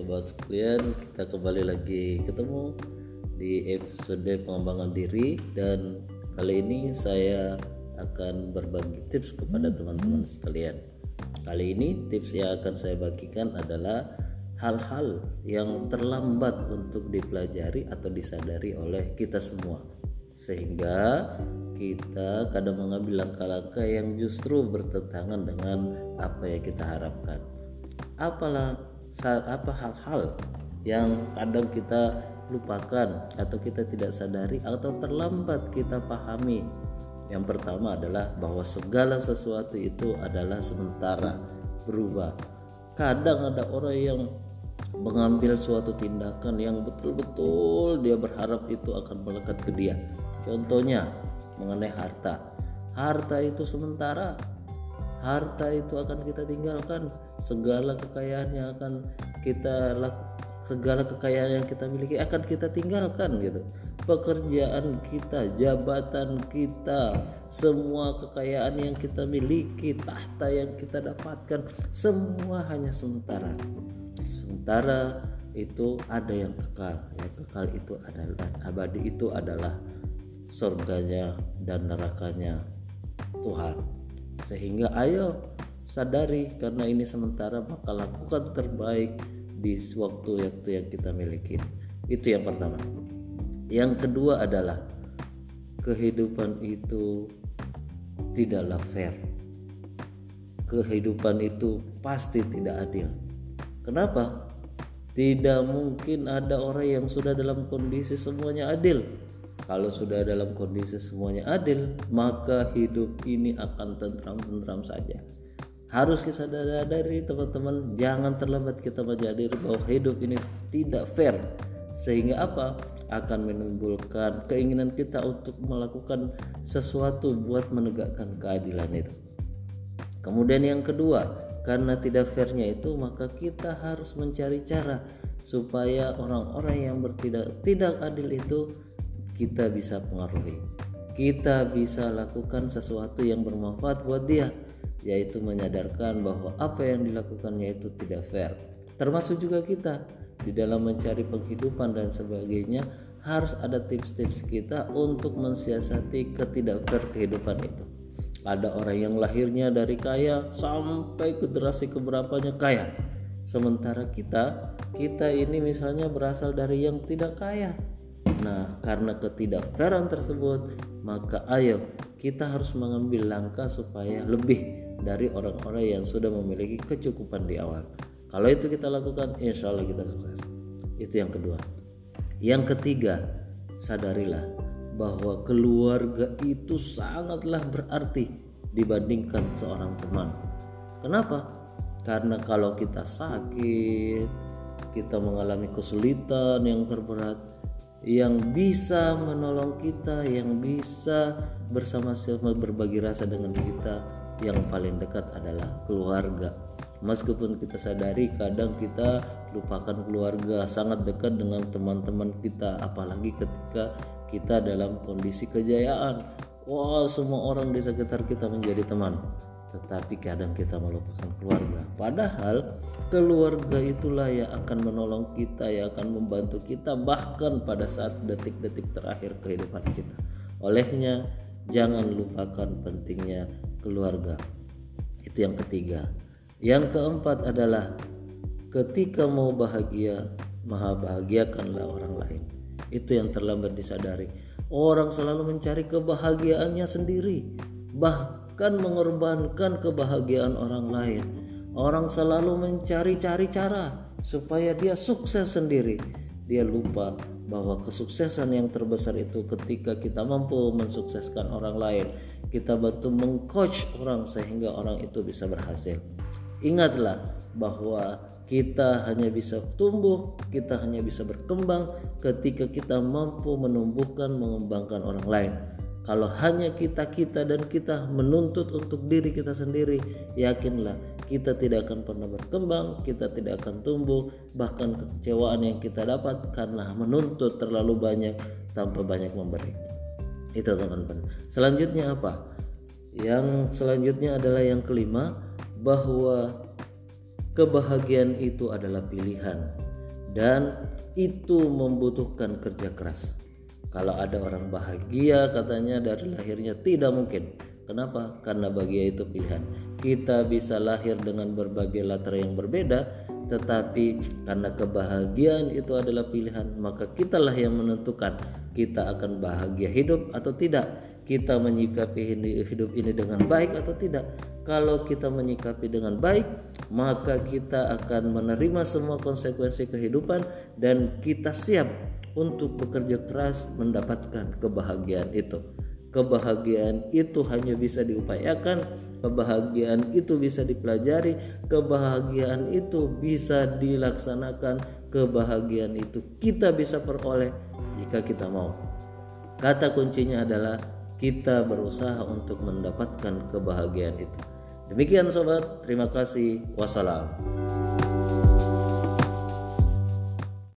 sobat sekalian kita kembali lagi ketemu di episode pengembangan diri. Dan kali ini saya akan berbagi tips kepada teman-teman sekalian. Kali ini tips yang akan saya bagikan adalah hal-hal yang terlambat untuk dipelajari atau disadari oleh kita semua. Sehingga kita kadang mengambil langkah-langkah yang justru bertentangan dengan apa yang kita harapkan. Apalah apa hal-hal yang kadang kita lupakan atau kita tidak sadari atau terlambat kita pahami. Yang pertama adalah bahwa segala sesuatu itu adalah sementara berubah. Kadang ada orang yang mengambil suatu tindakan yang betul-betul dia berharap itu akan melekat ke dia. Contohnya mengenai harta. Harta itu sementara, harta itu akan kita tinggalkan. Segala kekayaan yang akan kita segala kekayaan yang kita miliki akan kita tinggalkan gitu. Pekerjaan kita jabatan kita semua kekayaan yang kita miliki tahta yang kita dapatkan semua hanya sementara. Sementara itu ada yang kekal yang kekal itu adalah abadi itu adalah surganya dan nerakanya Tuhan sehingga ayo sadari karena ini sementara maka lakukan terbaik di waktu-waktu yang kita miliki. Itu yang pertama. Yang kedua adalah kehidupan itu tidaklah fair. Kehidupan itu pasti tidak adil. Kenapa? Tidak mungkin ada orang yang sudah dalam kondisi semuanya adil kalau sudah dalam kondisi semuanya adil, maka hidup ini akan tentram-tentram saja. Harus kita sadari teman-teman, jangan terlambat kita menjadi bahwa hidup ini tidak fair. Sehingga apa? Akan menimbulkan keinginan kita untuk melakukan sesuatu buat menegakkan keadilan itu. Kemudian yang kedua, karena tidak fairnya itu maka kita harus mencari cara supaya orang-orang yang bertidak tidak adil itu kita bisa pengaruhi. Kita bisa lakukan sesuatu yang bermanfaat buat dia, yaitu menyadarkan bahwa apa yang dilakukannya itu tidak fair. Termasuk juga kita di dalam mencari penghidupan dan sebagainya harus ada tips-tips kita untuk mensiasati ketidak fair kehidupan itu. Ada orang yang lahirnya dari kaya sampai ke generasi keberapanya kaya. Sementara kita, kita ini misalnya berasal dari yang tidak kaya, Nah, karena ketidakfairan tersebut, maka ayo kita harus mengambil langkah supaya lebih dari orang-orang yang sudah memiliki kecukupan di awal. Kalau itu kita lakukan, insya Allah kita sukses. Itu yang kedua. Yang ketiga, sadarilah bahwa keluarga itu sangatlah berarti dibandingkan seorang teman. Kenapa? Karena kalau kita sakit, kita mengalami kesulitan yang terberat, yang bisa menolong kita, yang bisa bersama-sama berbagi rasa dengan kita, yang paling dekat adalah keluarga. Meskipun kita sadari kadang kita lupakan keluarga, sangat dekat dengan teman-teman kita, apalagi ketika kita dalam kondisi kejayaan. Wah, semua orang di sekitar kita menjadi teman tetapi kadang kita melupakan keluarga. Padahal keluarga itulah yang akan menolong kita, yang akan membantu kita bahkan pada saat detik-detik terakhir kehidupan kita. Olehnya jangan lupakan pentingnya keluarga. Itu yang ketiga. Yang keempat adalah ketika mau bahagia, maha bahagiakanlah orang lain. Itu yang terlambat disadari. Orang selalu mencari kebahagiaannya sendiri. Bah bahkan mengorbankan kebahagiaan orang lain. Orang selalu mencari-cari cara supaya dia sukses sendiri. Dia lupa bahwa kesuksesan yang terbesar itu ketika kita mampu mensukseskan orang lain. Kita bantu mengcoach orang sehingga orang itu bisa berhasil. Ingatlah bahwa kita hanya bisa tumbuh, kita hanya bisa berkembang ketika kita mampu menumbuhkan, mengembangkan orang lain. Kalau hanya kita-kita dan kita menuntut untuk diri kita sendiri, yakinlah kita tidak akan pernah berkembang, kita tidak akan tumbuh, bahkan kekecewaan yang kita dapat karena menuntut terlalu banyak tanpa banyak memberi. Itu teman-teman. Selanjutnya apa? Yang selanjutnya adalah yang kelima bahwa kebahagiaan itu adalah pilihan. dan itu membutuhkan kerja keras. Kalau ada orang bahagia katanya dari lahirnya tidak mungkin. Kenapa? Karena bahagia itu pilihan. Kita bisa lahir dengan berbagai latar yang berbeda, tetapi karena kebahagiaan itu adalah pilihan, maka kitalah yang menentukan kita akan bahagia hidup atau tidak. Kita menyikapi hidup ini dengan baik atau tidak. Kalau kita menyikapi dengan baik, maka kita akan menerima semua konsekuensi kehidupan dan kita siap untuk bekerja keras mendapatkan kebahagiaan itu. Kebahagiaan itu hanya bisa diupayakan, kebahagiaan itu bisa dipelajari, kebahagiaan itu bisa dilaksanakan, kebahagiaan itu kita bisa peroleh jika kita mau. Kata kuncinya adalah kita berusaha untuk mendapatkan kebahagiaan itu. Demikian sobat, terima kasih. Wassalam.